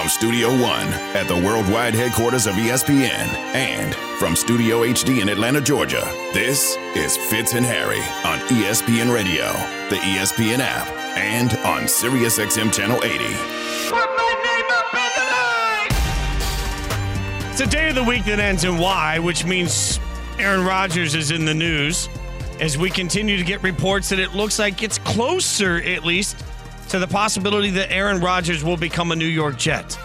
from Studio One at the worldwide headquarters of ESPN and from Studio HD in Atlanta, Georgia, this is Fitz and Harry on ESPN Radio, the ESPN app, and on SiriusXM Channel 80. It's a day of the week that ends in Y, which means Aaron Rodgers is in the news. As we continue to get reports that it looks like it's closer, at least, to the possibility that Aaron Rodgers will become a New York Jet.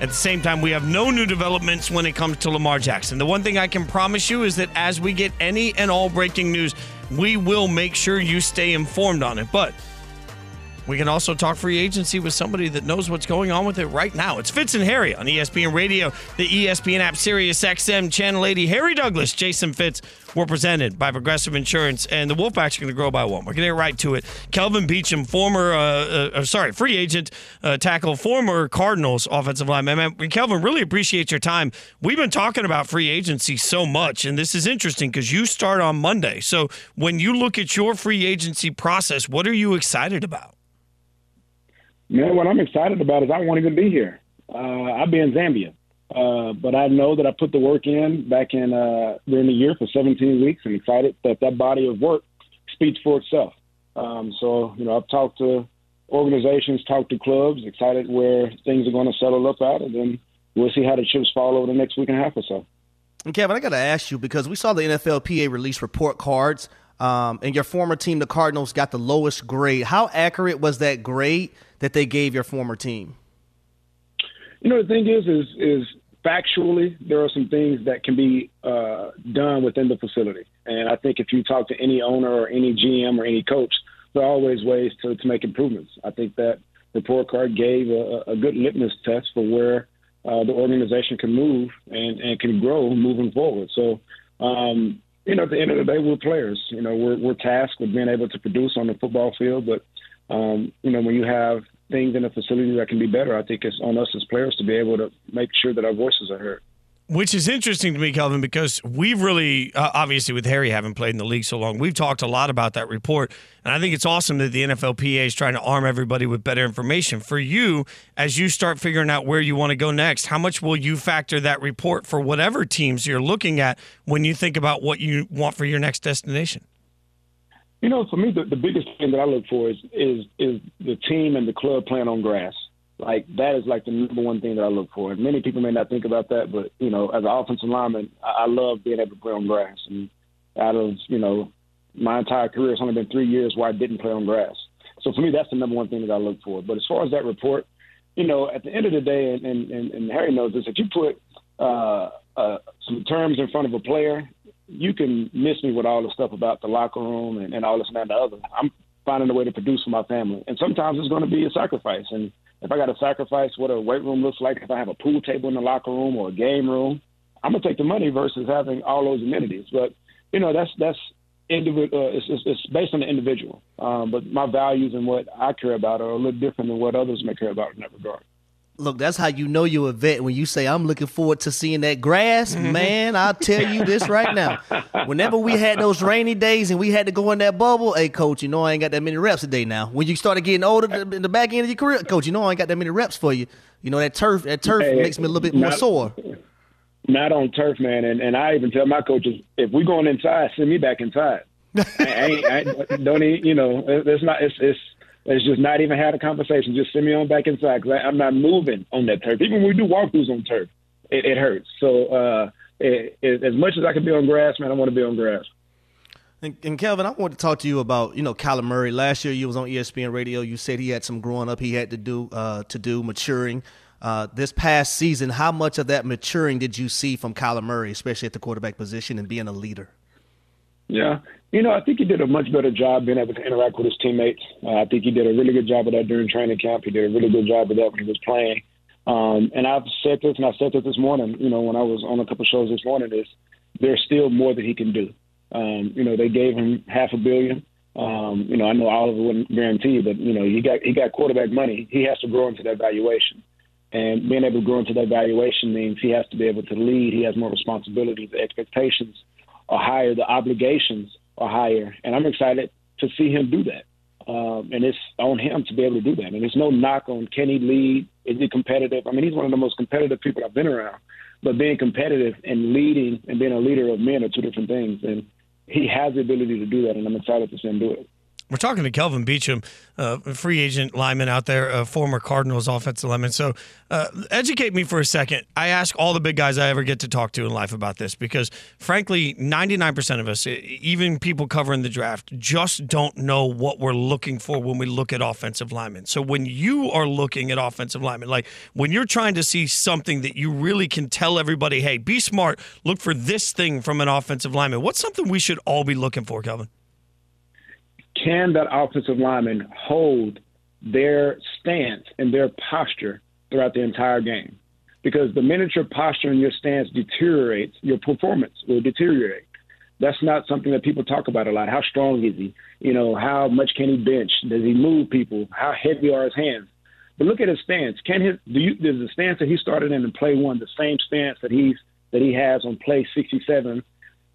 At the same time, we have no new developments when it comes to Lamar Jackson. The one thing I can promise you is that as we get any and all breaking news, we will make sure you stay informed on it. But we can also talk free agency with somebody that knows what's going on with it right now. It's Fitz and Harry on ESPN Radio, the ESPN app, Sirius XM, Channel 80. Harry Douglas, Jason Fitz were presented by Progressive Insurance, and the Wolfpacks are going to grow by one. We're going to get right to it. Kelvin Beachum, former, uh, uh, uh, sorry, free agent uh, tackle, former Cardinals offensive lineman. Man, Kelvin, really appreciate your time. We've been talking about free agency so much, and this is interesting because you start on Monday. So when you look at your free agency process, what are you excited about? Man, what I'm excited about is I won't even be here. Uh, I'll be in Zambia. Uh, but I know that I put the work in back in uh, during the year for 17 weeks and excited that that body of work speaks for itself. Um, so, you know, I've talked to organizations, talked to clubs, excited where things are going to settle up at, and then we'll see how the chips fall over the next week and a half or so. And Kevin, I got to ask you because we saw the NFLPA release report cards, um, and your former team, the Cardinals, got the lowest grade. How accurate was that grade? that they gave your former team? You know, the thing is, is is factually there are some things that can be uh, done within the facility, and I think if you talk to any owner or any GM or any coach, there are always ways to, to make improvements. I think that report card gave a, a good litmus test for where uh, the organization can move and, and can grow moving forward. So, um, you know, at the end of the day, we're players. You know, we're, we're tasked with being able to produce on the football field, but um, you know, when you have things in a facility that can be better, I think it's on us as players to be able to make sure that our voices are heard. Which is interesting to me, Kelvin, because we've really, uh, obviously, with Harry having played in the league so long, we've talked a lot about that report. And I think it's awesome that the NFLPA is trying to arm everybody with better information. For you, as you start figuring out where you want to go next, how much will you factor that report for whatever teams you're looking at when you think about what you want for your next destination? You know, for me, the, the biggest thing that I look for is is is the team and the club playing on grass. Like that is like the number one thing that I look for. And many people may not think about that, but you know, as an offensive lineman, I, I love being able to play on grass. And out of you know my entire career, it's only been three years where I didn't play on grass. So for me, that's the number one thing that I look for. But as far as that report, you know, at the end of the day, and and, and Harry knows this, if you put uh, uh, some terms in front of a player you can miss me with all the stuff about the locker room and, and all this and that and the other. I'm finding a way to produce for my family. And sometimes it's going to be a sacrifice. And if I got to sacrifice what a weight room looks like, if I have a pool table in the locker room or a game room, I'm to take the money versus having all those amenities. But, you know, that's, that's, individual. Uh, it's, it's, it's, based on the individual. Um, but my values and what I care about are a little different than what others may care about in that regard. Look, that's how you know you're a vet when you say, I'm looking forward to seeing that grass. Mm-hmm. Man, I'll tell you this right now. Whenever we had those rainy days and we had to go in that bubble, hey, coach, you know I ain't got that many reps a day now. When you started getting older in the back end of your career, coach, you know I ain't got that many reps for you. You know, that turf that turf hey, makes me a little bit not, more sore. Not on turf, man. And, and I even tell my coaches, if we're going inside, send me back inside. I, I, I don't even, you know, it's not, it's, it's, Let's just not even have a conversation. Just send me on back inside because I'm not moving on that turf. Even when we do walkthroughs on turf, it, it hurts. So uh, it, it, as much as I can be on grass, man, I want to be on grass. And, and, Kelvin, I want to talk to you about you know Kyler Murray. Last year, you was on ESPN Radio. You said he had some growing up he had to do uh, to do maturing. Uh, this past season, how much of that maturing did you see from Kyler Murray, especially at the quarterback position and being a leader? Yeah, you know, I think he did a much better job being able to interact with his teammates. Uh, I think he did a really good job of that during training camp. He did a really good job of that when he was playing. Um, and I've said this, and I said this this morning. You know, when I was on a couple shows this morning, is there's still more that he can do. Um, you know, they gave him half a billion. Um, you know, I know it wasn't guaranteed, but you know, he got he got quarterback money. He has to grow into that valuation. And being able to grow into that valuation means he has to be able to lead. He has more responsibilities. The expectations are higher. The obligations are higher, and I'm excited to see him do that. Um, and it's on him to be able to do that. And there's no knock on can he lead? Is he competitive? I mean, he's one of the most competitive people I've been around. But being competitive and leading and being a leader of men are two different things. And he has the ability to do that, and I'm excited to see him do it. We're talking to Kelvin Beachum, uh, free agent lineman out there, a former Cardinals offensive lineman. So, uh, educate me for a second. I ask all the big guys I ever get to talk to in life about this because, frankly, 99% of us, even people covering the draft, just don't know what we're looking for when we look at offensive linemen. So, when you are looking at offensive linemen, like when you're trying to see something that you really can tell everybody, hey, be smart, look for this thing from an offensive lineman, what's something we should all be looking for, Kelvin? Can that offensive lineman hold their stance and their posture throughout the entire game? Because the minute your posture and your stance deteriorates, your performance will deteriorate. That's not something that people talk about a lot. How strong is he? You know, how much can he bench? Does he move people? How heavy are his hands? But look at his stance. Can his do you does the stance that he started in in play one the same stance that he's that he has on play 67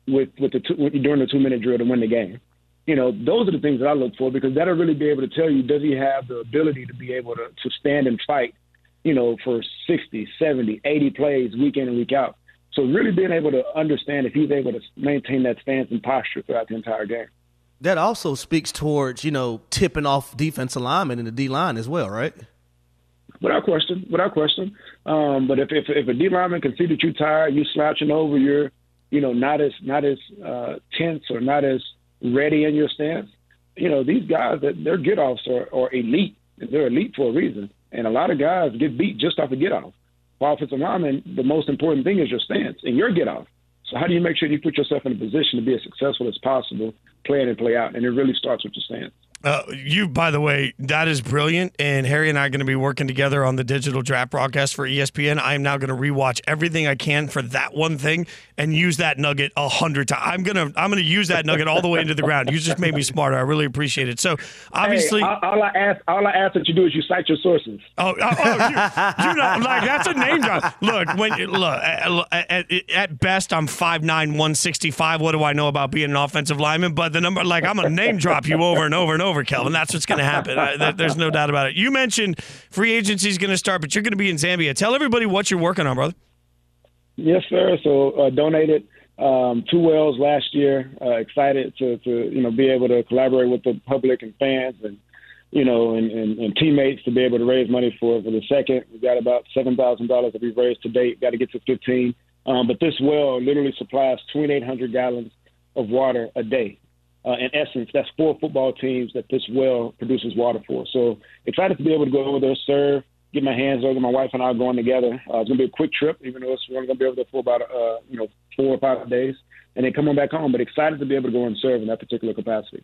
with with the two, during the two minute drill to win the game? You know, those are the things that I look for because that'll really be able to tell you does he have the ability to be able to, to stand and fight, you know, for 60, 70, 80 plays week in and week out. So really being able to understand if he's able to maintain that stance and posture throughout the entire game. That also speaks towards, you know, tipping off defense alignment in the D line as well, right? Without question, without question. Um, but if, if if a D lineman can see that you're tired, you're slouching over, you're, you know, not as not as uh, tense or not as ready in your stance. You know, these guys that their get offs are, are elite. They're elite for a reason. And a lot of guys get beat just off a get off. For offensive lineman, the most important thing is your stance and your get off. So how do you make sure you put yourself in a position to be as successful as possible, play in and play out? And it really starts with your stance. Uh, you, by the way, that is brilliant. And Harry and I are going to be working together on the digital draft broadcast for ESPN. I am now going to rewatch everything I can for that one thing and use that nugget a hundred times. I'm gonna I'm gonna use that nugget all the way into the ground. You just made me smarter. I really appreciate it. So obviously, hey, all, all, I ask all I ask that you do is you cite your sources. Oh, oh, oh you, you, know, like that's a name drop. Look, when look at, at, at best, I'm 5'9", 165. What do I know about being an offensive lineman? But the number, like, I'm gonna name drop you over and over and over over, Kelvin. That's what's going to happen. I, there's no doubt about it. You mentioned free agency is going to start, but you're going to be in Zambia. Tell everybody what you're working on, brother. Yes, sir. So uh, donated um, two wells last year. Uh, excited to, to you know be able to collaborate with the public and fans and you know and, and, and teammates to be able to raise money for for the second. We've got about seven thousand dollars that we've raised to date. Got to get to fifteen. Um, but this well literally supplies 2,800 gallons of water a day uh, in essence, that's four football teams that this well produces water for. So excited to be able to go over there, serve, get my hands over. My wife and I are going together. Uh, it's gonna be a quick trip, even though it's, only gonna be over there for about uh, you know four or five days, and then coming back home. But excited to be able to go and serve in that particular capacity.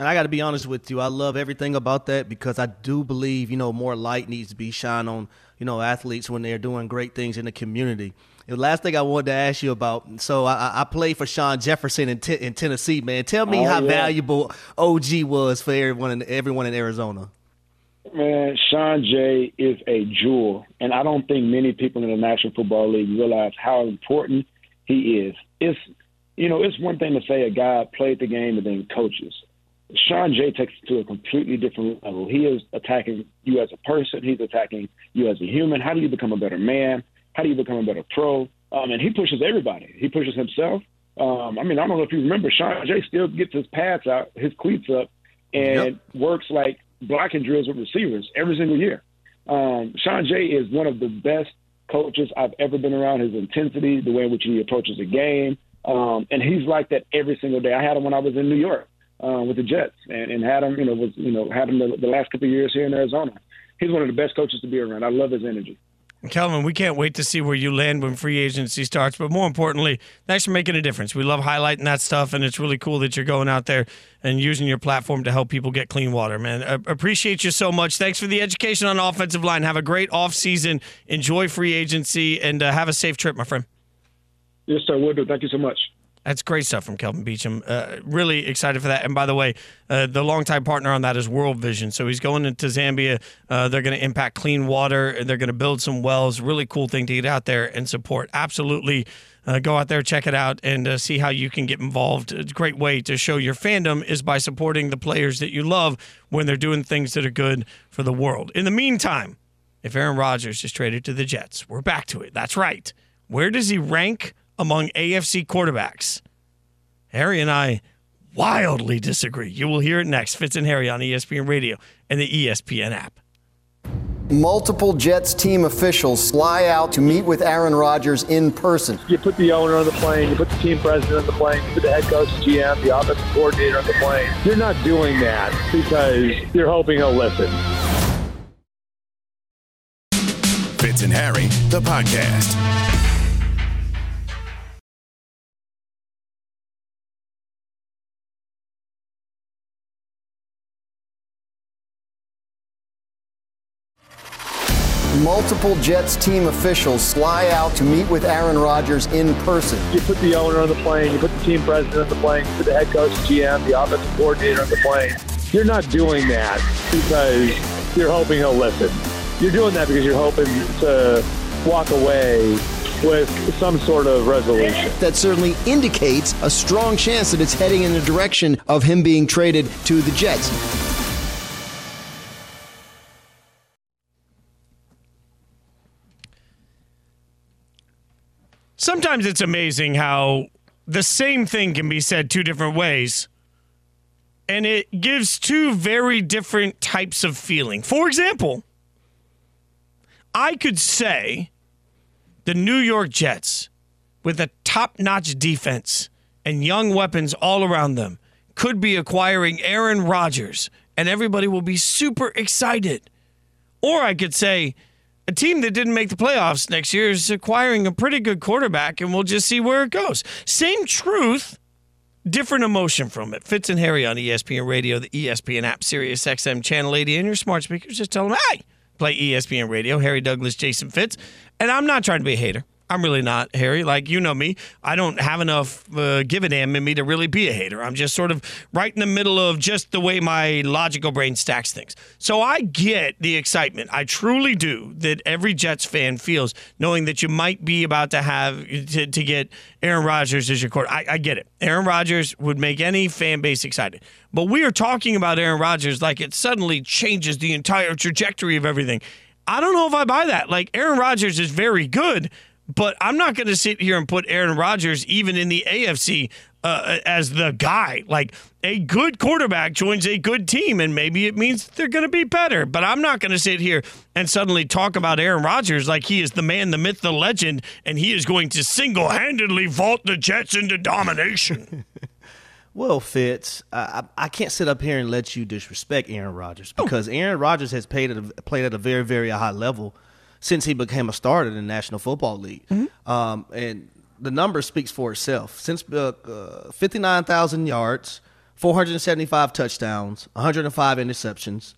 And I got to be honest with you, I love everything about that because I do believe you know more light needs to be shined on you know athletes when they're doing great things in the community. The last thing I wanted to ask you about. So I, I played for Shawn Jefferson in, t- in Tennessee, man. Tell me oh, how yeah. valuable OG was for everyone in, everyone in Arizona. Man, Shawn J is a jewel, and I don't think many people in the National Football League realize how important he is. It's you know, it's one thing to say a guy played the game and then coaches. Shawn Jay takes it to a completely different level. He is attacking you as a person. He's attacking you as a human. How do you become a better man? How do you become a better pro? Um, and he pushes everybody. He pushes himself. Um, I mean, I don't know if you remember, Shawn Jay still gets his pads out, his cleats up, and yep. works like blocking drills with receivers every single year. Um, Shawn J is one of the best coaches I've ever been around. His intensity, the way in which he approaches a game, um, and he's like that every single day. I had him when I was in New York uh, with the Jets, and, and had him, you know, was you know had him the, the last couple of years here in Arizona. He's one of the best coaches to be around. I love his energy. Kelvin, we can't wait to see where you land when free agency starts. But more importantly, thanks for making a difference. We love highlighting that stuff, and it's really cool that you're going out there and using your platform to help people get clean water, man. I appreciate you so much. Thanks for the education on offensive line. Have a great off season. Enjoy free agency, and uh, have a safe trip, my friend. Yes, sir. Will do. Thank you so much. That's great stuff from Kelvin Beachum. Uh, really excited for that. And by the way, uh, the longtime partner on that is World Vision. So he's going into Zambia. Uh, they're going to impact clean water. And they're going to build some wells. Really cool thing to get out there and support. Absolutely. Uh, go out there, check it out, and uh, see how you can get involved. A great way to show your fandom is by supporting the players that you love when they're doing things that are good for the world. In the meantime, if Aaron Rodgers is traded to the Jets, we're back to it. That's right. Where does he rank among AFC quarterbacks. Harry and I wildly disagree. You will hear it next. Fitz and Harry on ESPN Radio and the ESPN app. Multiple Jets team officials fly out to meet with Aaron Rodgers in person. You put the owner on the plane, you put the team president on the plane, you put the head coach, GM, the offensive coordinator on the plane. You're not doing that because you're hoping he'll listen. Fitz and Harry, the podcast. Multiple Jets team officials fly out to meet with Aaron Rodgers in person. You put the owner on the plane, you put the team president on the plane, you put the head coach, GM, the offensive coordinator on the plane. You're not doing that because you're hoping he'll listen. You're doing that because you're hoping to walk away with some sort of resolution. That certainly indicates a strong chance that it's heading in the direction of him being traded to the Jets. Sometimes it's amazing how the same thing can be said two different ways and it gives two very different types of feeling. For example, I could say the New York Jets with a top-notch defense and young weapons all around them could be acquiring Aaron Rodgers and everybody will be super excited. Or I could say a team that didn't make the playoffs next year is acquiring a pretty good quarterback, and we'll just see where it goes. Same truth, different emotion from it. Fitz and Harry on ESPN Radio, the ESPN app, Sirius XM Channel 80, and your smart speakers. Just tell them, hey, play ESPN Radio, Harry Douglas, Jason Fitz. And I'm not trying to be a hater. I'm really not, Harry. Like, you know me. I don't have enough uh, give a damn in me to really be a hater. I'm just sort of right in the middle of just the way my logical brain stacks things. So I get the excitement. I truly do that every Jets fan feels knowing that you might be about to have to, to get Aaron Rodgers as your court. I, I get it. Aaron Rodgers would make any fan base excited. But we are talking about Aaron Rodgers like it suddenly changes the entire trajectory of everything. I don't know if I buy that. Like, Aaron Rodgers is very good but I'm not going to sit here and put Aaron Rodgers even in the AFC uh, as the guy. Like a good quarterback joins a good team, and maybe it means they're going to be better. But I'm not going to sit here and suddenly talk about Aaron Rodgers like he is the man, the myth, the legend, and he is going to single handedly vault the Jets into domination. Well, Fitz, I, I can't sit up here and let you disrespect Aaron Rodgers because Aaron Rodgers has played at a, played at a very, very high level since he became a starter in the National Football League. Mm-hmm. Um, and the number speaks for itself. Since uh, uh, 59,000 yards, 475 touchdowns, 105 interceptions,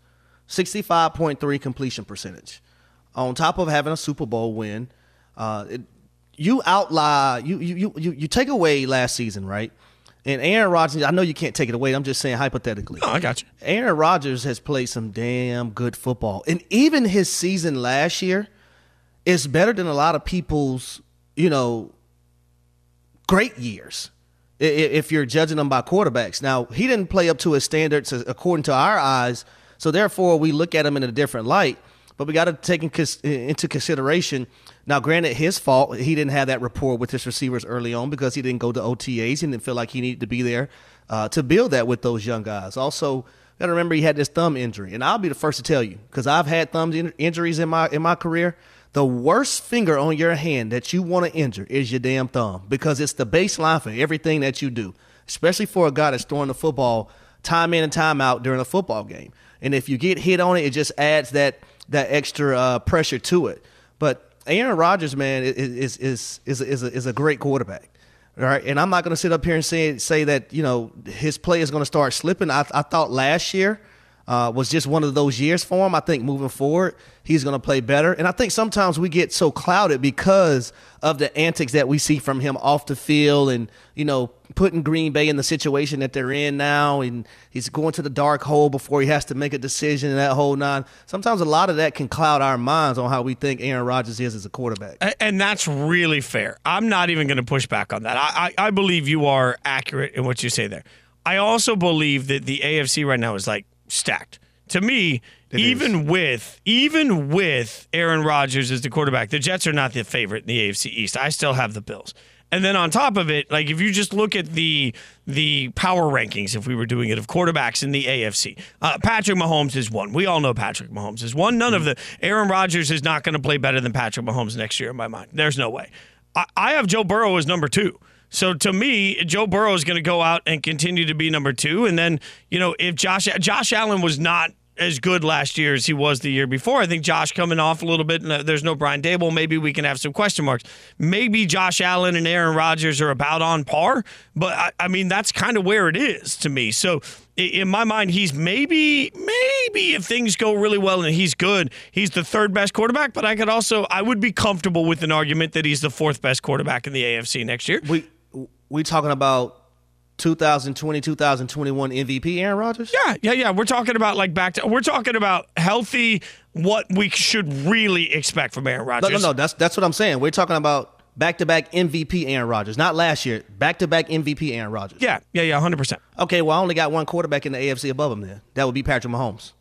65.3 completion percentage. On top of having a Super Bowl win, uh, it, you outlie you, you you you take away last season, right? And Aaron Rodgers, I know you can't take it away. I'm just saying hypothetically. Oh, I got you. Aaron Rodgers has played some damn good football. And even his season last year is better than a lot of people's, you know, great years if you're judging them by quarterbacks. Now, he didn't play up to his standards according to our eyes. So therefore, we look at him in a different light. But we got to take into consideration now, granted, his fault. He didn't have that rapport with his receivers early on because he didn't go to OTAs. He didn't feel like he needed to be there uh, to build that with those young guys. Also, got to remember he had this thumb injury, and I'll be the first to tell you because I've had thumb in- injuries in my in my career. The worst finger on your hand that you want to injure is your damn thumb because it's the baseline for everything that you do, especially for a guy that's throwing the football time in and time out during a football game. And if you get hit on it, it just adds that that extra uh, pressure to it. But Aaron Rodgers, man, is is is is a, is a great quarterback. All right, and I'm not going to sit up here and say say that you know his play is going to start slipping. I, I thought last year uh, was just one of those years for him. I think moving forward, he's going to play better. And I think sometimes we get so clouded because of the antics that we see from him off the field and, you know, putting Green Bay in the situation that they're in now. And he's going to the dark hole before he has to make a decision and that whole nine. Sometimes a lot of that can cloud our minds on how we think Aaron Rodgers is as a quarterback. And that's really fair. I'm not even going to push back on that. I, I, I believe you are accurate in what you say there. I also believe that the AFC right now is like stacked. To me, it even is. with even with Aaron Rodgers as the quarterback, the Jets are not the favorite in the AFC East. I still have the Bills. And then on top of it, like if you just look at the the power rankings, if we were doing it of quarterbacks in the AFC, uh, Patrick Mahomes is one. We all know Patrick Mahomes is one. None mm-hmm. of the Aaron Rodgers is not going to play better than Patrick Mahomes next year in my mind. There's no way. I, I have Joe Burrow as number two. So to me, Joe Burrow is going to go out and continue to be number two. And then, you know, if Josh Josh Allen was not as good last year as he was the year before. I think Josh coming off a little bit. And uh, there's no Brian Daboll. Maybe we can have some question marks. Maybe Josh Allen and Aaron Rodgers are about on par. But I, I mean, that's kind of where it is to me. So in my mind, he's maybe, maybe if things go really well and he's good, he's the third best quarterback. But I could also, I would be comfortable with an argument that he's the fourth best quarterback in the AFC next year. We we talking about 2020 2021 MVP Aaron Rodgers? Yeah, yeah, yeah. We're talking about like back to we're talking about healthy what we should really expect from Aaron Rodgers. No, no, no. That's that's what I'm saying. We're talking about back to back MVP Aaron Rodgers, not last year. Back to back MVP Aaron Rodgers. Yeah, yeah, yeah, 100%. Okay, well, I only got one quarterback in the AFC above him then. That would be Patrick Mahomes.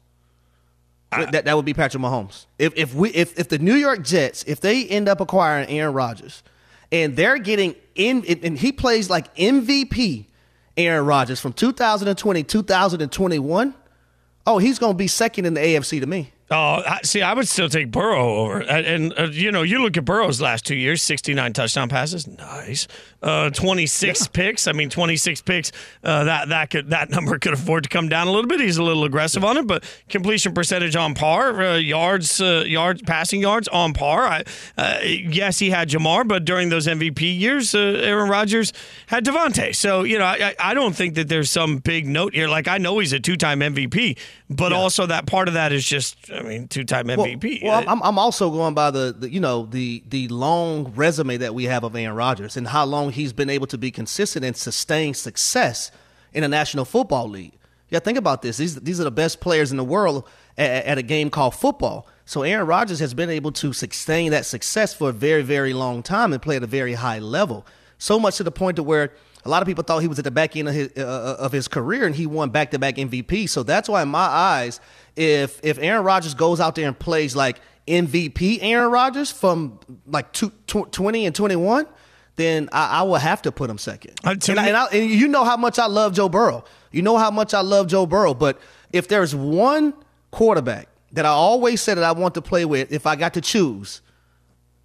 Uh, that, that would be Patrick Mahomes. If if we if, if the New York Jets, if they end up acquiring Aaron Rodgers and they're getting in and he plays like MVP Aaron Rodgers from 2020 2021. Oh, he's going to be second in the AFC to me. Oh, see, I would still take Burrow over. And, uh, you know, you look at Burrow's last two years 69 touchdown passes. Nice. Uh, 26 yeah. picks. I mean, 26 picks. Uh, that that could that number could afford to come down a little bit. He's a little aggressive on it, but completion percentage on par. Uh, yards, uh, yards, passing yards on par. I, uh, yes, he had Ja'Marr, but during those MVP years, Aaron Rodgers had Davante. So, you know, I, I don't think that there's some big note here. Like, I know he's a two time MVP, but yeah. also that part of that is just I mean, two-time MVP. Well, well I'm, I'm also going by the, the, you know the the long resume that we have of Aaron Rodgers and how long he's been able to be consistent and sustain success in the National Football League. Yeah, think about this. These these are the best players in the world at, at a game called football. So Aaron Rodgers has been able to sustain that success for a very very long time and play at a very high level. So much to the point to where a lot of people thought he was at the back end of his, uh, uh of his career and he won back to back MVP. So that's why, in my eyes, if if Aaron Rodgers goes out there and plays like MVP Aaron Rodgers from like two, 20 and 21, then I, I, will have to put him second. And, I, and, I, and you know how much I love Joe Burrow. You know how much I love Joe Burrow. But if there's one quarterback that I always said that I want to play with, if I got to choose,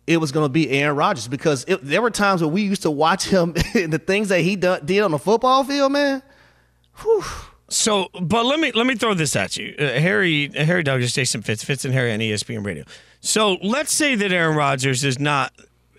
it was going to be Aaron Rodgers because it, there were times where we used to watch him and the things that he done, did on the football field, man. Whew. So, but let me let me throw this at you, uh, Harry Harry Douglas, Jason Fitz, Fitz and Harry on ESPN Radio. So let's say that Aaron Rodgers is not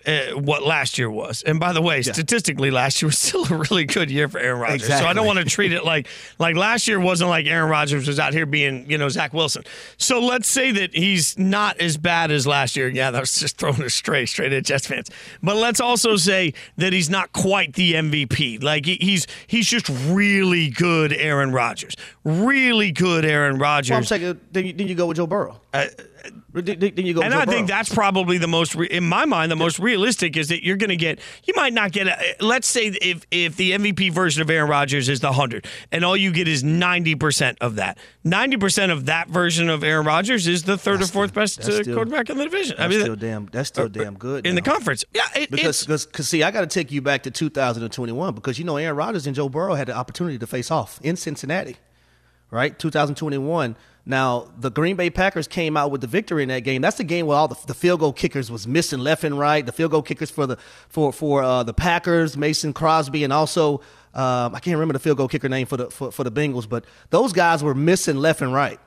uh, what last year was. And by the way, yeah. statistically, last year was still a really good year for Aaron Rodgers. Exactly. So I don't want to treat it like like last year wasn't like Aaron Rodgers was out here being you know Zach Wilson. So let's say that he's not as bad as last year. Yeah, that was just throwing a straight straight at Jets fans. But let's also say that he's not quite the MVP. Like he's he's just really good Aaron Rodgers, really good Aaron Rodgers. Well, I'm saying, then you, then you go with Joe Burrow. Uh, then you go and I think that's probably the most, in my mind, the most realistic is that you're going to get. You might not get. A, let's say if if the MVP version of Aaron Rodgers is the hundred, and all you get is ninety percent of that. Ninety percent of that version of Aaron Rodgers is the third that's or fourth best uh, still, quarterback in the division. That's I mean, still damn. That's still uh, damn good in now. the conference. Yeah, it, because because see, I got to take you back to 2021 because you know Aaron Rodgers and Joe Burrow had the opportunity to face off in Cincinnati, right? 2021 now, the Green Bay Packers came out with the victory in that game. That's the game where all the, the field goal kickers was missing left and right. The field goal kickers for the for for uh, the Packers, Mason Crosby, and also um, I can't remember the field goal kicker name for the for, for the Bengals, but those guys were missing left and right.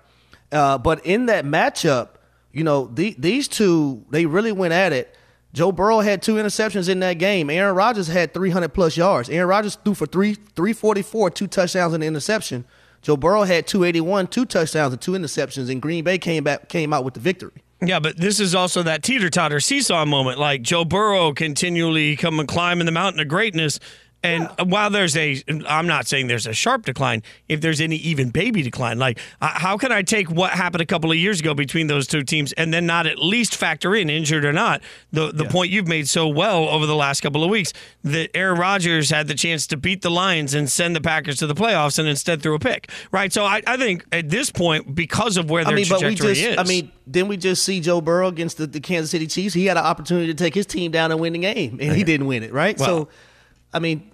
Uh, but in that matchup, you know, the, these two they really went at it. Joe Burrow had two interceptions in that game. Aaron Rodgers had 300 plus yards. Aaron Rodgers threw for three 344, two touchdowns and an interception. Joe Burrow had 281, two touchdowns and two interceptions, and Green Bay came back came out with the victory. Yeah, but this is also that teeter totter seesaw moment. Like Joe Burrow continually coming climbing the mountain of greatness, and yeah. while there's a, I'm not saying there's a sharp decline, if there's any even baby decline, like uh, how can I take what happened a couple of years ago between those two teams and then not at least factor in, injured or not, the, the yeah. point you've made so well over the last couple of weeks that Aaron Rodgers had the chance to beat the Lions and send the Packers to the playoffs and instead threw a pick, right? So I, I think at this point, because of where their I mean, trajectory but we just, is. I mean, didn't we just see Joe Burrow against the, the, Kansas City Chiefs? He had an opportunity to take his team down and win the game, and he didn't win it, right? Well, so, I mean,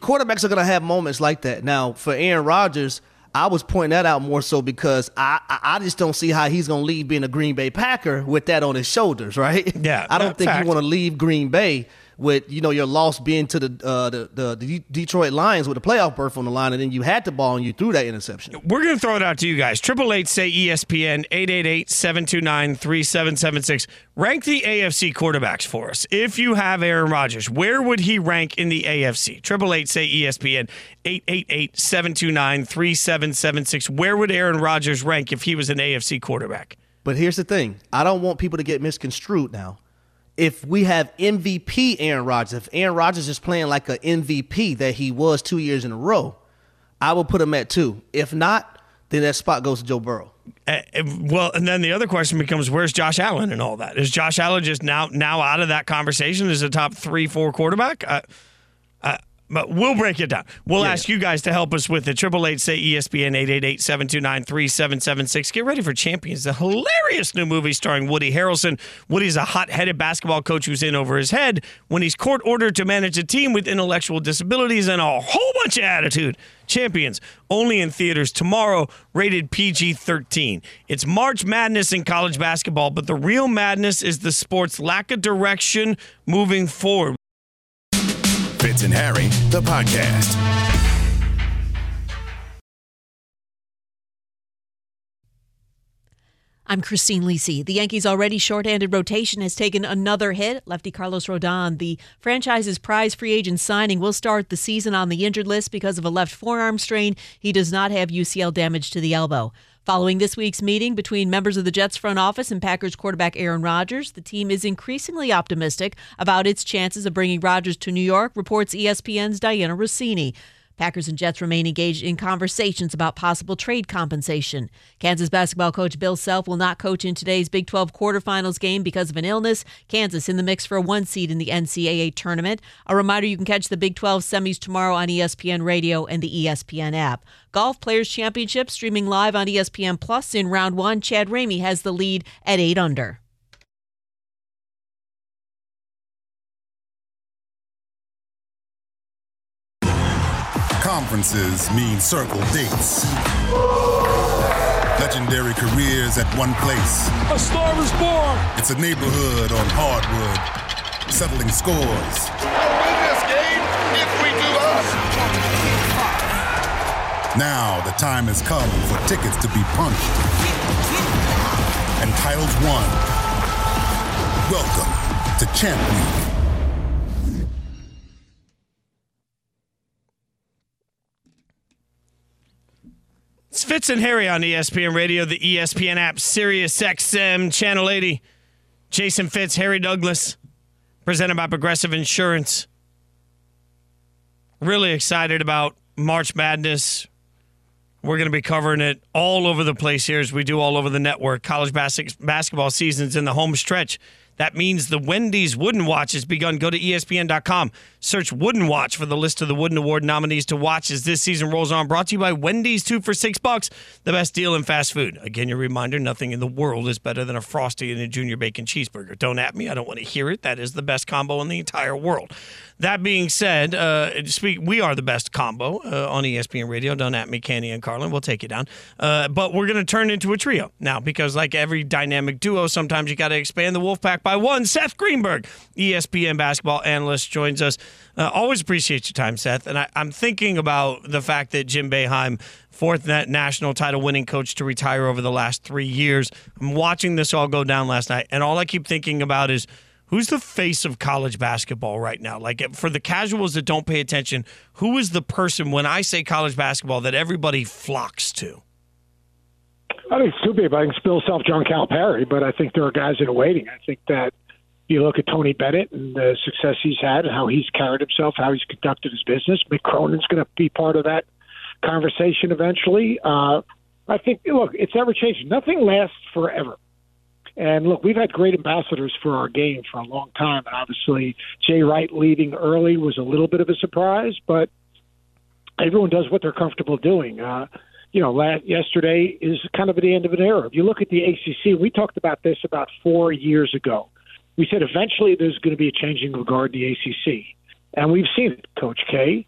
quarterbacks are going to have moments like that. Now, for Aaron Rodgers, I was pointing that out more so because I I just don't see how he's going to leave being a Green Bay Packer with that on his shoulders, right? Yeah, I don't think fact. you want to leave Green Bay with you know your loss being to the, uh, the, the the Detroit Lions with a playoff berth on the line, and then you had the ball and you threw that interception. We're gonna throw it out to you guys. Triple eight say ESPN 888-729-3776. Rank the AFC quarterbacks for us. If you have Aaron Rodgers, where would he rank in the AFC? Triple eight say ESPN 888-729-3776. Where would Aaron Rodgers rank if he was an AFC quarterback? But here's the thing: I don't want people to get misconstrued now if we have MVP Aaron Rodgers, if Aaron Rodgers is playing like an MVP that he was two years in a row, I will put him at two. If not, then that spot goes to Joe Burrow. Uh, well, and then the other question becomes, where's Josh Allen and all that? Is Josh Allen just now now out of that conversation as a top three, four quarterback? Uh, but we'll break it down. We'll yeah. ask you guys to help us with it. Triple eight say ESPN 888-729-3776. Get ready for Champions, the hilarious new movie starring Woody Harrelson. Woody's a hot-headed basketball coach who's in over his head when he's court ordered to manage a team with intellectual disabilities and a whole bunch of attitude. Champions, only in theaters tomorrow, rated PG 13. It's March Madness in college basketball, but the real madness is the sport's lack of direction moving forward. Fitz and Harry, the podcast. I'm Christine Lisi. The Yankees' already shorthanded rotation has taken another hit. Lefty Carlos Rodon, the franchise's prize free agent signing, will start the season on the injured list because of a left forearm strain. He does not have UCL damage to the elbow. Following this week's meeting between members of the Jets front office and Packers quarterback Aaron Rodgers, the team is increasingly optimistic about its chances of bringing Rodgers to New York, reports ESPN's Dianna Russini. Packers and Jets remain engaged in conversations about possible trade compensation. Kansas basketball coach Bill Self will not coach in today's Big 12 quarterfinals game because of an illness. Kansas in the mix for a one seed in the NCAA tournament. A reminder you can catch the Big 12 semis tomorrow on ESPN Radio and the ESPN app. Golf Players Championship streaming live on ESPN Plus in round one. Chad Ramey has the lead at 8 under. Conferences mean circle dates. Legendary careers at one place. A star is born. It's a neighborhood on hardwood, settling scores. We'll win this game if we do us. Now the time has come for tickets to be punched and titles won. Welcome to Champ Week. It's Fitz and Harry on ESPN Radio, the ESPN app, Sirius XM, Channel 80. Jason Fitz, Harry Douglas, presented by Progressive Insurance. Really excited about March Madness. We're going to be covering it all over the place here as we do all over the network. College bas- basketball season's in the home stretch. That means the Wendy's Wooden Watch has begun. Go to ESPN.com, search Wooden Watch for the list of the Wooden Award nominees to watch as this season rolls on. Brought to you by Wendy's, two for six bucks, the best deal in fast food. Again, your reminder nothing in the world is better than a Frosty and a Junior Bacon Cheeseburger. Don't at me, I don't want to hear it. That is the best combo in the entire world. That being said, uh, speak, we are the best combo uh, on ESPN Radio. Don't at me, Canty and Carlin. We'll take you down. Uh, but we're going to turn into a trio now because, like every dynamic duo, sometimes you got to expand the Wolfpack by one. Seth Greenberg, ESPN basketball analyst, joins us. Uh, always appreciate your time, Seth. And I, am thinking about the fact that Jim Boeheim, fourth national title winning coach to retire over the last three years. I'm watching this all go down last night, and all I keep thinking about is Who's the face of college basketball right now? Like for the casuals that don't pay attention, who is the person when I say college basketball that everybody flocks to? I think too. I think Bill Self John Calipari, but I think there are guys that are waiting. I think that you look at Tony Bennett and the success he's had and how he's carried himself, how he's conducted his business. Mick Cronin's going to be part of that conversation eventually. Uh, I think, look, it's ever changing. Nothing lasts forever. And look, we've had great ambassadors for our game for a long time. Obviously, Jay Wright leaving early was a little bit of a surprise, but everyone does what they're comfortable doing. Uh, you know, last, yesterday is kind of at the end of an era. If you look at the ACC, we talked about this about four years ago. We said eventually there's going to be a changing regard to the ACC, and we've seen it. Coach K,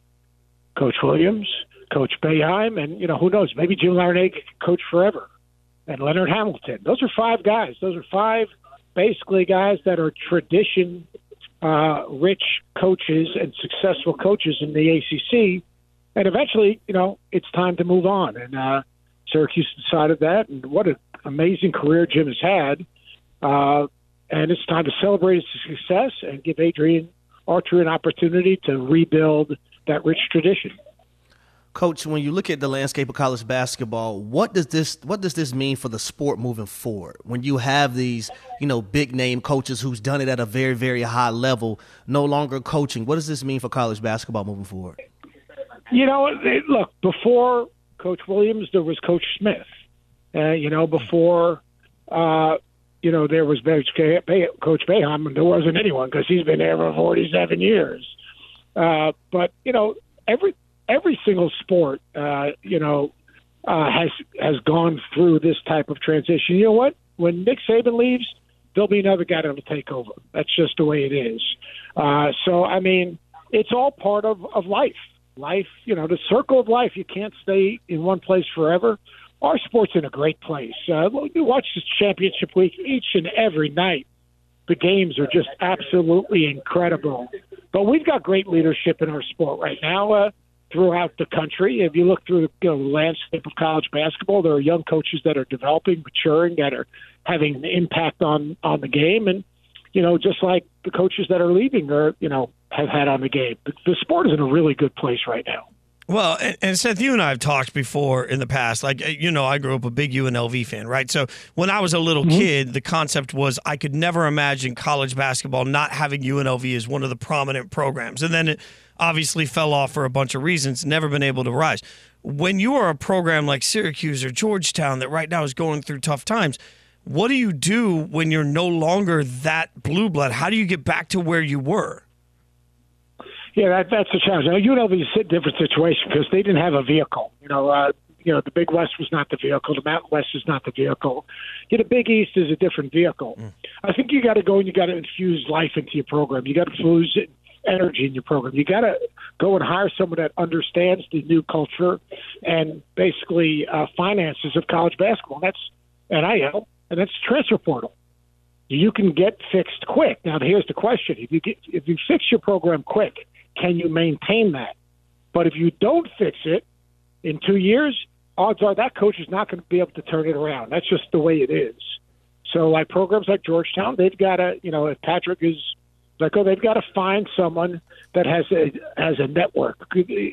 Coach Williams, Coach Boeheim, and you know who knows, maybe Jim can coach forever and Leonard Hamilton. Those are five guys. Those are five basically guys that are tradition uh, rich coaches and successful coaches in the ACC. And eventually, you know, it's time to move on. And uh, Syracuse decided that. And what an amazing career Jim has had. Uh, and it's time to celebrate his success and give Adrian Autry an opportunity to rebuild that rich tradition. Coach, when you look at the landscape of college basketball, what does this what does this mean for the sport moving forward? When you have these, you know, big name coaches who's done it at a very very high level, no longer coaching, what does this mean for college basketball moving forward? You know, look, before Coach Williams, there was Coach Smith. Uh, you know, before uh, you know there was Coach Boeheim, there wasn't anyone because he's been there for 47 years. Uh, but you know, every every single sport, uh, you know, uh, has has gone through this type of transition. You know what? When Nick Saban leaves, there'll be another guy that'll take over. That's just the way it is. Uh, so, I mean, it's all part of of life. Life, you know, the circle of life. You can't stay in one place forever. Our sport's in a great place. Uh, you watch this championship week each and every night. The games are just absolutely incredible. But we've got great leadership in our sport right now. Uh, throughout the country. If you look through the you know, landscape of college basketball, there are young coaches that are developing, maturing, that are having an impact on on the game, and you know, just like the coaches that are leaving are you know have had on the game. The, the sport is in a really good place right now. Well, and, and, Seth, you and I have talked before in the past. Like, you know, I grew up a big UNLV fan, right? So when I was a little mm-hmm. kid, the concept was I could never imagine college basketball not having UNLV as one of the prominent programs. And then it obviously fell off for a bunch of reasons, never been able to rise. When you are a program like Syracuse or Georgetown that right now is going through tough times, what do you do when you're no longer that blue blood? How do you get back to where you were? Yeah, that, that's the challenge. Now, UNLV is a different situation because they didn't have a vehicle. You know, uh, you know, the Big West was not the vehicle. The Mountain West is not the vehicle. You know, the Big East is a different vehicle. Mm. I think you got to go and you got to infuse life into your program. You got to infuse energy in your program. You got to go and hire someone that understands the new culture and basically uh, finances of college basketball. And that's NIL, and that's transfer portal. You can get fixed quick. Now, here's the question: if you get if you fix your program quick, can you maintain that? But if you don't fix it in two years, odds are that coach is not going to be able to turn it around. That's just the way it is. So, like programs like Georgetown, they've got to, you know, if Patrick is like, oh, they've got to find someone that has a has a network.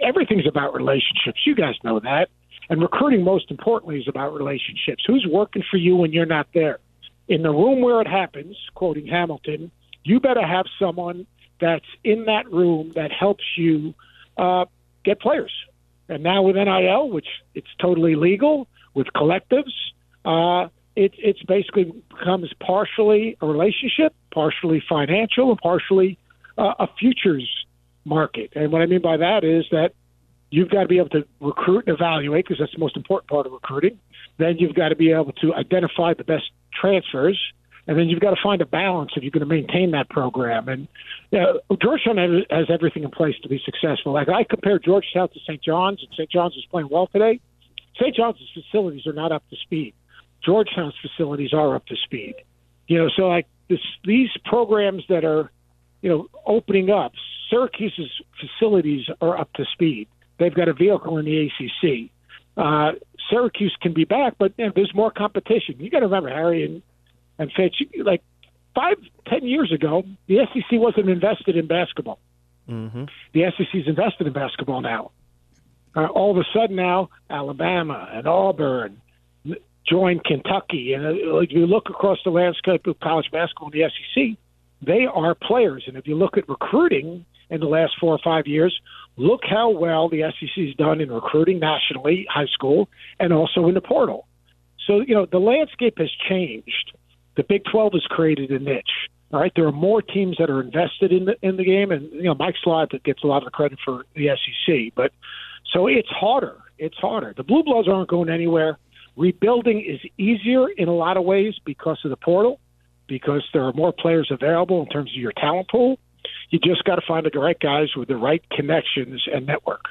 Everything's about relationships. You guys know that. And recruiting, most importantly, is about relationships. Who's working for you when you're not there? In the room where it happens, quoting Hamilton, you better have someone that's in that room that helps you uh, get players. And now with NIL, which it's totally legal, with collectives, uh, it it's basically becomes partially a relationship, partially financial, and partially uh, a futures market. And what I mean by that is that you've got to be able to recruit and evaluate because that's the most important part of recruiting. Then you've got to be able to identify the best transfers and then you've got to find a balance if you're going to maintain that program. And you know, Georgetown has everything in place to be successful. Like I compare Georgetown to St. John's, and St. John's is playing well today. St. John's facilities are not up to speed. Georgetown's facilities are up to speed. You know, so like this, these programs that are, you know, opening up, Syracuse's facilities are up to speed. They've got a vehicle in the ACC. Uh, Syracuse can be back, but you know, there's more competition. You got to remember, Harry, and and Fitz, like five, ten years ago, the SEC wasn't invested in basketball. Mm-hmm. The SEC is invested in basketball now. Uh, all of a sudden now, Alabama and Auburn join Kentucky, and uh, if you look across the landscape of college basketball in the SEC, they are players. And if you look at recruiting in the last four or five years, look how well the SEC has done in recruiting nationally, high school, and also in the portal. So you know the landscape has changed. The Big 12 has created a niche. All right, there are more teams that are invested in the in the game, and you know Mike Slive gets a lot of the credit for the SEC. But so it's harder. It's harder. The Blue Bloods aren't going anywhere. Rebuilding is easier in a lot of ways because of the portal, because there are more players available in terms of your talent pool. You just got to find the right guys with the right connections and network.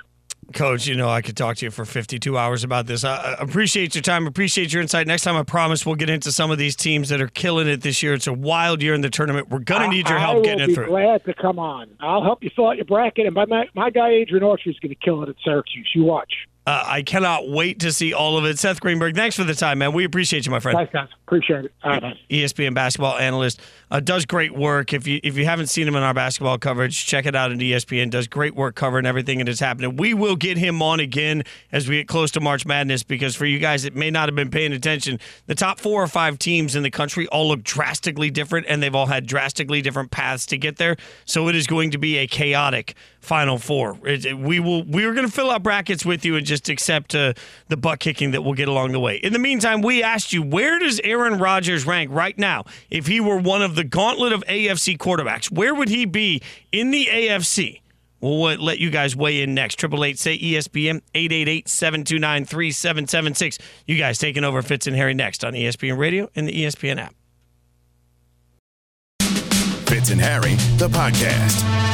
Coach, you know I could talk to you for 52 hours about this. I appreciate your time, appreciate your insight. Next time, I promise we'll get into some of these teams that are killing it this year. It's a wild year in the tournament. We're gonna need your help getting it through. Glad to come on. I'll help you fill out your bracket, and my my guy Adrian Autry is going to kill it at Syracuse. You watch. Uh, I cannot wait to see all of it. Seth Greenberg, thanks for the time, man. We appreciate you, my friend. Thanks, guys. Appreciate it. All right, ESPN basketball analyst uh, does great work. If you if you haven't seen him in our basketball coverage, check it out at ESPN. Does great work covering everything that is happening. We will get him on again as we get close to March Madness because for you guys that may not have been paying attention, the top four or five teams in the country all look drastically different, and they've all had drastically different paths to get there. So it is going to be a chaotic Final Four. It, we will we are going to fill out brackets with you and just accept uh, the butt kicking that we'll get along the way. In the meantime, we asked you where does Aaron Rodgers rank right now if he were one of the gauntlet of AFC quarterbacks? Where would he be in the AFC? We'll let you guys weigh in next. Triple eight say ESPN 888-729-3776. You guys taking over Fitz and Harry next on ESPN Radio and the ESPN app. Fitz and Harry, the podcast.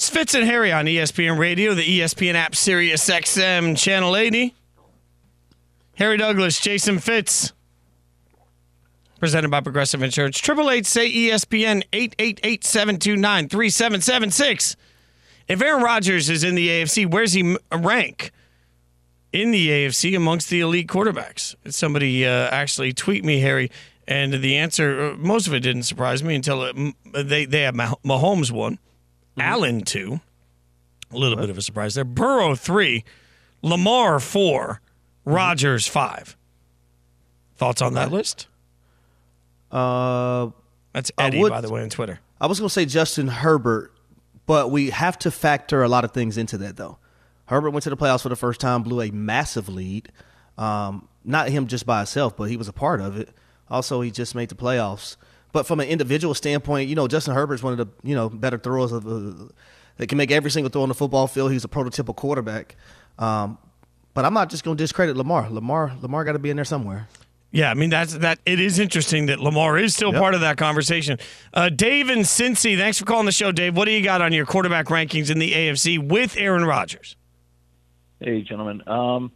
It's Fitz and Harry on ESPN Radio, the ESPN app, Sirius XM, Channel 80. Harry Douglas, Jason Fitz. Presented by Progressive Insurance. Triple eight say ESPN 888-729-3776. If Aaron Rodgers is in the AFC, where's he rank in the AFC amongst the elite quarterbacks? Somebody uh, actually tweet me, Harry, and the answer, uh, most of it didn't surprise me until it, they they have Mahomes one. Allen two. A little what? bit of a surprise there. Burrow three, Lamar four, Rodgers five. Thoughts on that list? Uh, That's Eddie, would, by the way, on Twitter. I was going to say Justin Herbert, but we have to factor a lot of things into that, though. Herbert went to the playoffs for the first time, blew a massive lead. Um, not him just by himself, but he was a part of it. Also, he just made the playoffs. But from an individual standpoint, you know, Justin Herbert's one of the you know better throwers of uh, that can make every single throw on the football field. He's a prototypical quarterback. Um, but I'm not just going to discredit Lamar. Lamar Lamar got to be in there somewhere. Yeah, I mean that's that. It is interesting that Lamar is still yep. part of that conversation. Uh, Dave and Cincy, thanks for calling the show, Dave. What do you got on your quarterback rankings in the AFC with Aaron Rodgers? Hey, gentlemen. Um,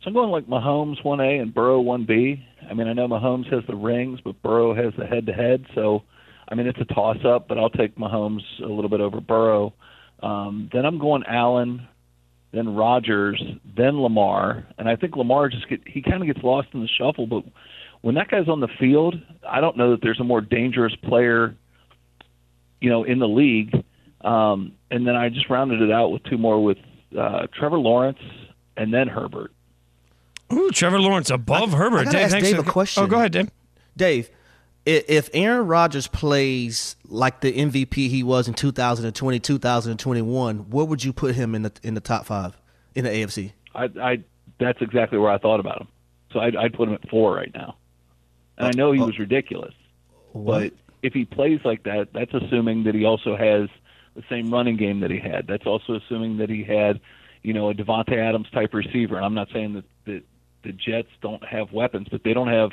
so I'm going like Mahomes one A and Burrow one B. I mean, I know Mahomes has the rings, but Burrow has the head-to-head. So, I mean, it's a toss-up, but I'll take Mahomes a little bit over Burrow. Um, then I'm going Allen, then Rodgers, then Lamar, and I think Lamar just get he kind of gets lost in the shuffle. But when that guy's on the field, I don't know that there's a more dangerous player, you know, in the league. Um, and then I just rounded it out with two more with uh, Trevor Lawrence and then Herbert. Ooh, Trevor Lawrence above I, Herbert. I Dave, ask Dave a question. Oh, go ahead, Dave. Dave, if Aaron Rodgers plays like the MVP he was in 2020, 2021, where would you put him in the in the top five in the AFC? I, I that's exactly where I thought about him. So I'd, I'd put him at four right now. And I know he oh. was ridiculous, what? but if he plays like that, that's assuming that he also has the same running game that he had. That's also assuming that he had, you know, a Davante Adams type receiver. And I'm not saying that, that the Jets don't have weapons, but they don't have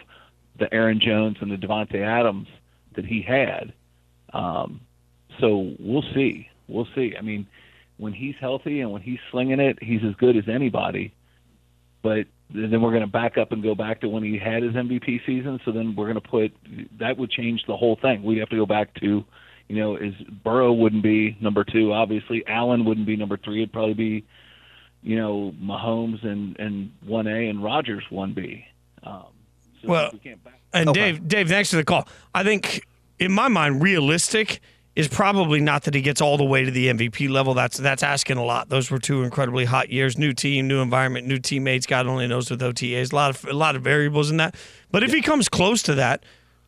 the Aaron Jones and the Davante Adams that he had. Um, so we'll see. We'll see. I mean, when he's healthy and when he's slinging it, he's as good as anybody. But then we're going to back up and go back to when he had his MVP season. So then we're going to put that would change the whole thing. We'd have to go back to, you know, is Burrow wouldn't be number two, obviously. Allen wouldn't be number three. It'd probably be, you know, Mahomes and and one A and Rodgers one B. Um, so Well, we can't back. And Dave, Dave, thanks for the call. I think, in my mind, realistic is probably not that he gets all the way to the MVP level. That's that's asking a lot. Those were two incredibly hot years. New team, new environment, new teammates. God only knows with OTAs. A lot of a lot of variables in that. But if he comes close to that,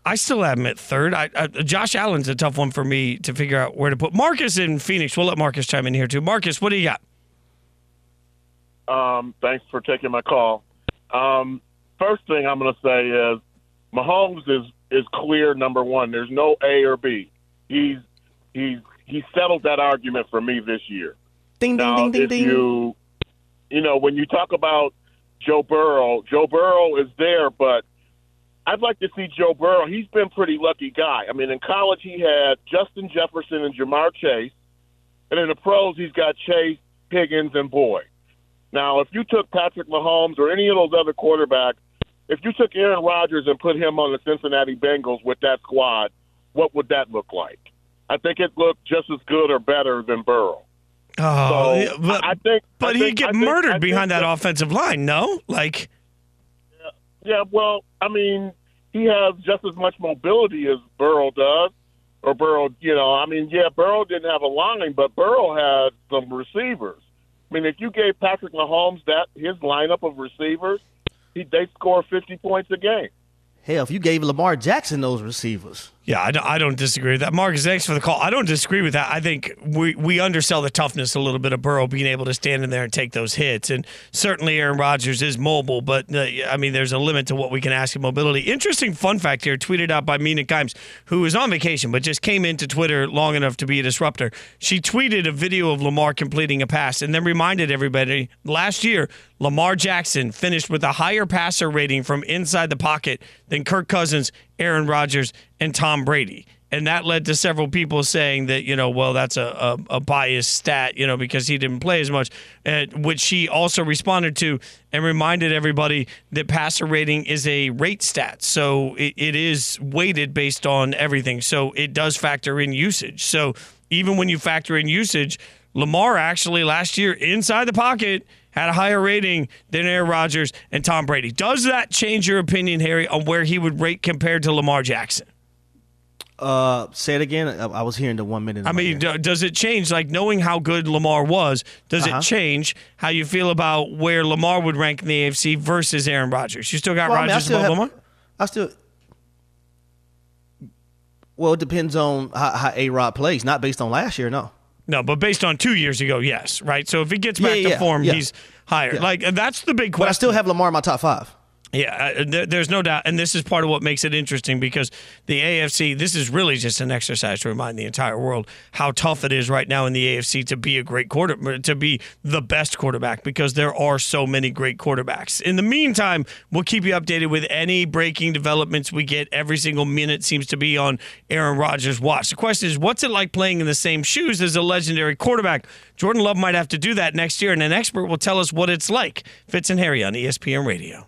I still have him at third. I, I, Josh Allen's a tough one for me to figure out where to put Marcus in Phoenix. We'll let Marcus chime in here too. Marcus, what do you got? Um, thanks for taking my call. Um, first thing I'm going to say is Mahomes is is clear number one. There's no A or B. He's he's he settled that argument for me this year. Ding ding now, ding ding if ding. you you know when you talk about Joe Burrow, Joe Burrow is there, but I'd like to see Joe Burrow. He's been pretty lucky guy. I mean, in college he had Justin Jefferson and Ja'Marr Chase, and in the pros he's got Chase, Higgins, and Boyd. Now, if you took Patrick Mahomes or any of those other quarterbacks, if you took Aaron Rodgers and put him on the Cincinnati Bengals with that squad, what would that look like? I think it looked just as good or better than Burrow. Oh, So, but, I think, but I he'd think- get I murdered think behind that offensive line. No, like Yeah, well, I mean, he has just as much mobility as Burrow does, or Burrow. You know, I mean, yeah, Burrow didn't have a line, but Burrow had some receivers. I mean, if you gave Patrick Mahomes that his lineup of receivers, he they score fifty points a game. Hell, if you gave Lamar Jackson those receivers. Yeah, I don't, I don't disagree with that. Marcus, thanks for the call. I don't disagree with that. I think we, we undersell the toughness a little bit of Burrow being able to stand in there and take those hits. And certainly Aaron Rodgers is mobile, but uh, I mean, there's a limit to what we can ask of mobility. Interesting fun fact here, tweeted out by Mina Kimes, who is on vacation but just came into Twitter long enough to be a disruptor. She tweeted a video of Lamar completing a pass and then reminded everybody last year, Lamar Jackson finished with a higher passer rating from inside the pocket than Kirk Cousins, Aaron Rodgers, and Tom Brady. And that led to several people saying that, you know, well, that's a, a, a biased stat, you know, because he didn't play as much, which he also responded to and reminded everybody that passer rating is a rate stat. So it, it is weighted based on everything. So it does factor in usage. So even when you factor in usage, Lamar actually last year inside the pocket had a higher rating than Aaron Rodgers and Tom Brady. Does that change your opinion, Harry, on where he would rate compared to Lamar Jackson? Uh, say it again. I, I was hearing the one minute. I mean, do, does it change, like knowing how good Lamar was, does Uh-huh. it change how you feel about where Lamar would rank in the AFC versus Aaron Rodgers? You still got Well, I mean, Rodgers still above have- Lamar? I still. Well, it depends on how, how A Rod plays, not based on last year. No. No, but based on two years ago, yes, right? So if he gets Yeah, back to yeah, form, yeah. he's higher. Like, that's the big question. But I still have Lamar in my top five. Yeah, uh, there's no doubt, and this is part of what makes it interesting because the AFC. This is really just an exercise to remind the entire world how tough it is right now in the AFC to be a great quarter, to be the best quarterback because there are so many great quarterbacks. In the meantime, we'll keep you updated with any breaking developments we get. Every single minute seems to be on Aaron Rodgers' watch. The question is, what's it like playing in the same shoes as a legendary quarterback? Jordan Love might have to do that next year, and an expert will tell us what it's like. Fitz and Harry on ESPN Radio.